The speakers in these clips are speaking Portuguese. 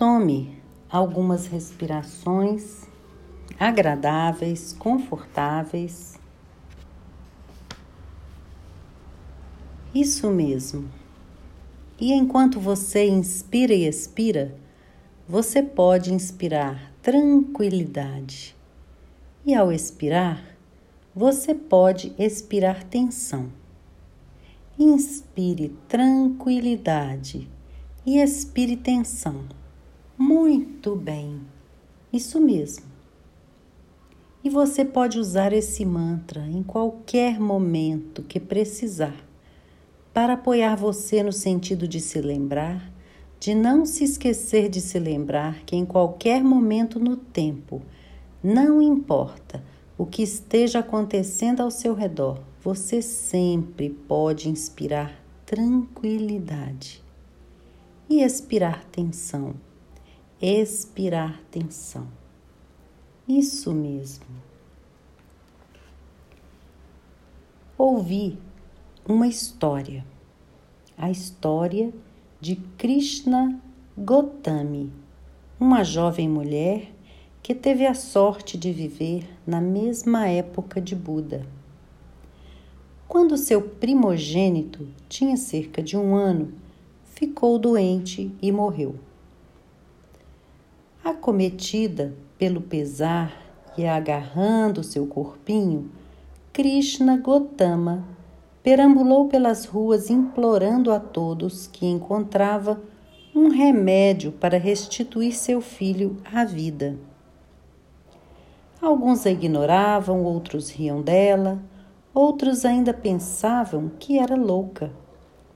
Tome algumas respirações agradáveis, confortáveis. Isso mesmo. E enquanto você inspira e expira, você pode inspirar tranquilidade. E ao expirar, você pode expirar tensão. Inspire tranquilidade e expire tensão. Muito bem, isso mesmo. E você pode usar esse mantra em qualquer momento que precisar, para apoiar você no sentido de se lembrar, de não se esquecer de se lembrar que em qualquer momento no tempo, não importa o que esteja acontecendo ao seu redor, você sempre pode inspirar tranquilidade e expirar tensão. Expirar tensão. Isso mesmo. Ouvi uma história, a história de Krishna Gotami, uma jovem mulher que teve a sorte de viver na mesma época de Buda. Quando seu primogênito tinha cerca de um ano, ficou doente e morreu. Acometida pelo pesar e agarrando seu corpinho, Krishna Gotama perambulou pelas ruas implorando a todos que encontrava um remédio para restituir seu filho à vida. Alguns a ignoravam, outros riam dela, outros ainda pensavam que era louca.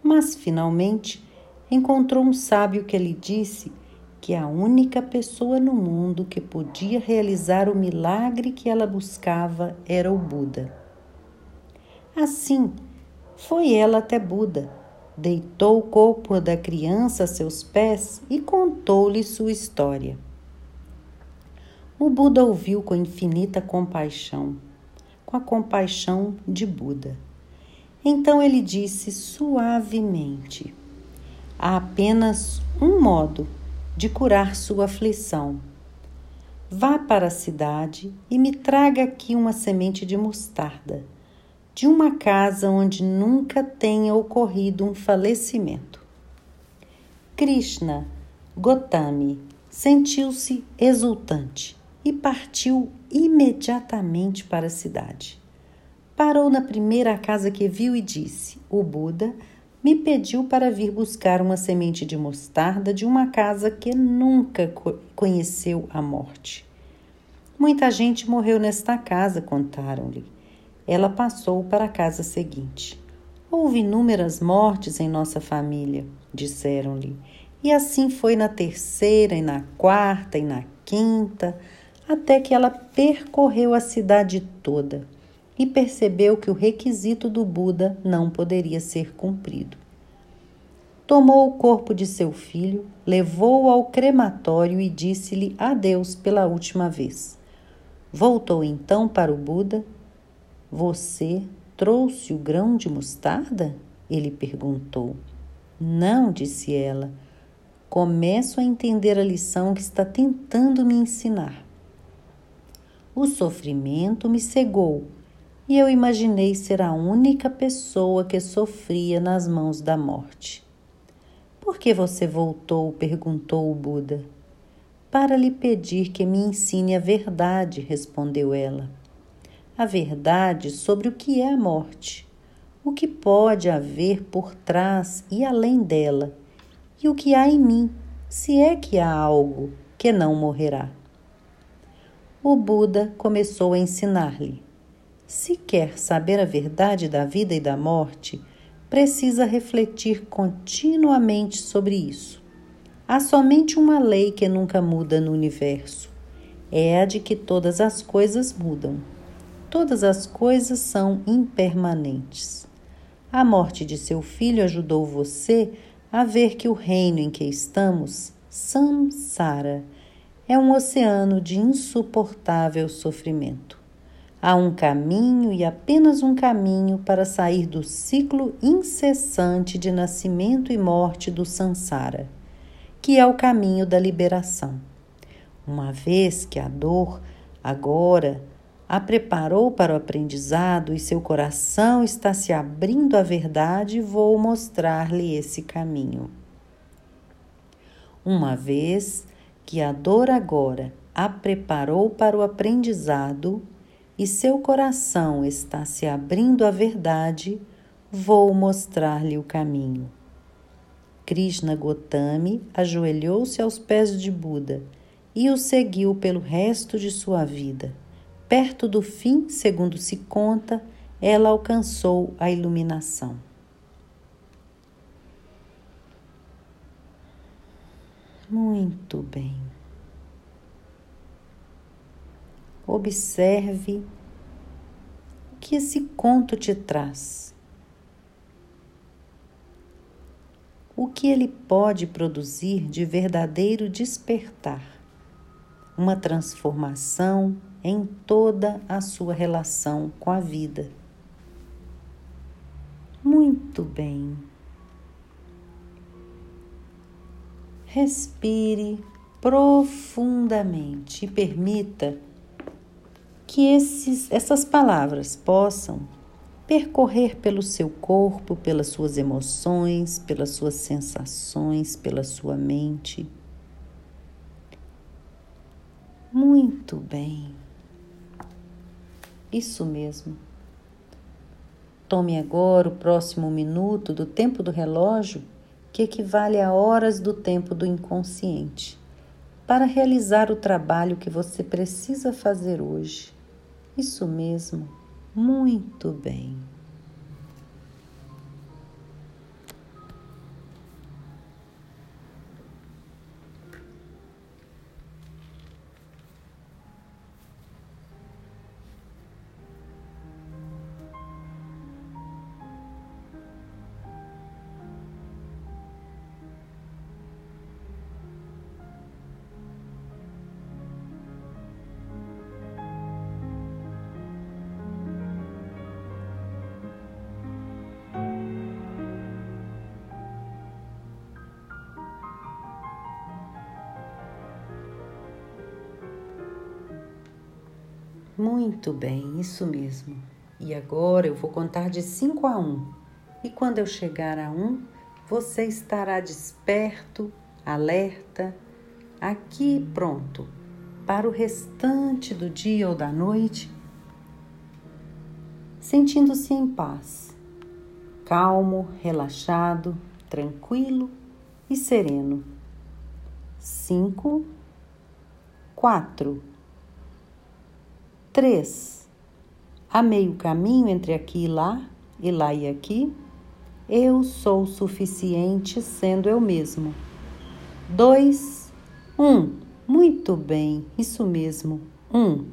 Mas finalmente encontrou um sábio que lhe disse que a única pessoa no mundo que podia realizar o milagre que ela buscava era o Buda. Assim, foi ela até Buda, deitou o corpo da criança a seus pés e contou-lhe sua história. O Buda ouviu com infinita compaixão, com a compaixão de Buda. Então ele disse suavemente: Há apenas um modo de curar sua aflição. Vá para a cidade e me traga aqui uma semente de mostarda, de uma casa onde nunca tenha ocorrido um falecimento. Krishna Gotami sentiu-se exultante e partiu imediatamente para a cidade. Parou na primeira casa que viu e disse: O Buda me pediu para vir buscar uma semente de mostarda de uma casa que nunca conheceu a morte. Muita gente morreu nesta casa, contaram-lhe. Ela passou para a casa seguinte. Houve inúmeras mortes em nossa família, disseram-lhe. E assim foi na terceira, e na quarta, e na quinta, até que ela percorreu a cidade toda e percebeu que o requisito do Buda não poderia ser cumprido. Tomou o corpo de seu filho, levou-o ao crematório e disse-lhe adeus pela última vez. Voltou então para o Buda. Você trouxe o grão de mostarda? Ele perguntou. Não, disse ela. Começo a entender a lição que está tentando me ensinar. O sofrimento me cegou e eu imaginei ser a única pessoa que sofria nas mãos da morte. Por que você voltou? perguntou o Buda. Para lhe pedir que me ensine a verdade, respondeu ela. A verdade sobre o que é a morte, o que pode haver por trás e além dela, e o que há em mim, se é que há algo que não morrerá o Buda começou a ensinar-lhe: se quer saber a verdade da vida e da morte, precisa refletir continuamente sobre isso. Há somente uma lei que nunca muda no universo: é a de que todas as coisas mudam. Todas as coisas são impermanentes. A morte de seu filho ajudou você a ver que o reino em que estamos, samsara, é um oceano de insuportável sofrimento. Há um caminho e apenas um caminho para sair do ciclo incessante de nascimento e morte do Sansara. que é o caminho da liberação. Uma vez que a dor agora a preparou para o aprendizado e seu coração está se abrindo à verdade, vou mostrar-lhe esse caminho. Uma vez que a dor agora a preparou para o aprendizado e seu coração está se abrindo à verdade, vou mostrar-lhe o caminho. Krishna Gotami ajoelhou-se aos pés de Buda e o seguiu pelo resto de sua vida. Perto do fim, segundo se conta, ela alcançou a iluminação. Muito bem. Observe o que esse conto te traz. O que ele pode produzir de verdadeiro despertar, uma transformação em toda a sua relação com a vida. Muito bem. Respire profundamente e permita que esses, essas palavras possam percorrer pelo seu corpo, pelas suas emoções, pelas suas sensações, pela sua mente. Muito bem. Isso mesmo. Tome agora o próximo minuto do tempo do relógio, que equivale a horas do tempo do inconsciente, para realizar o trabalho que você precisa fazer hoje. Isso mesmo, muito bem. Muito bem, isso mesmo. E agora eu vou contar de 5 a 1. Um. E quando eu chegar a 1, um, você estará desperto, alerta, aqui pronto para o restante do dia ou da noite, sentindo-se em paz, calmo, relaxado, tranquilo e sereno. 5, 4, 3. Há meio caminho entre aqui e lá, e lá e aqui. Eu sou suficiente sendo eu mesmo. 2. 1. Um. Muito bem, isso mesmo. 1. Um.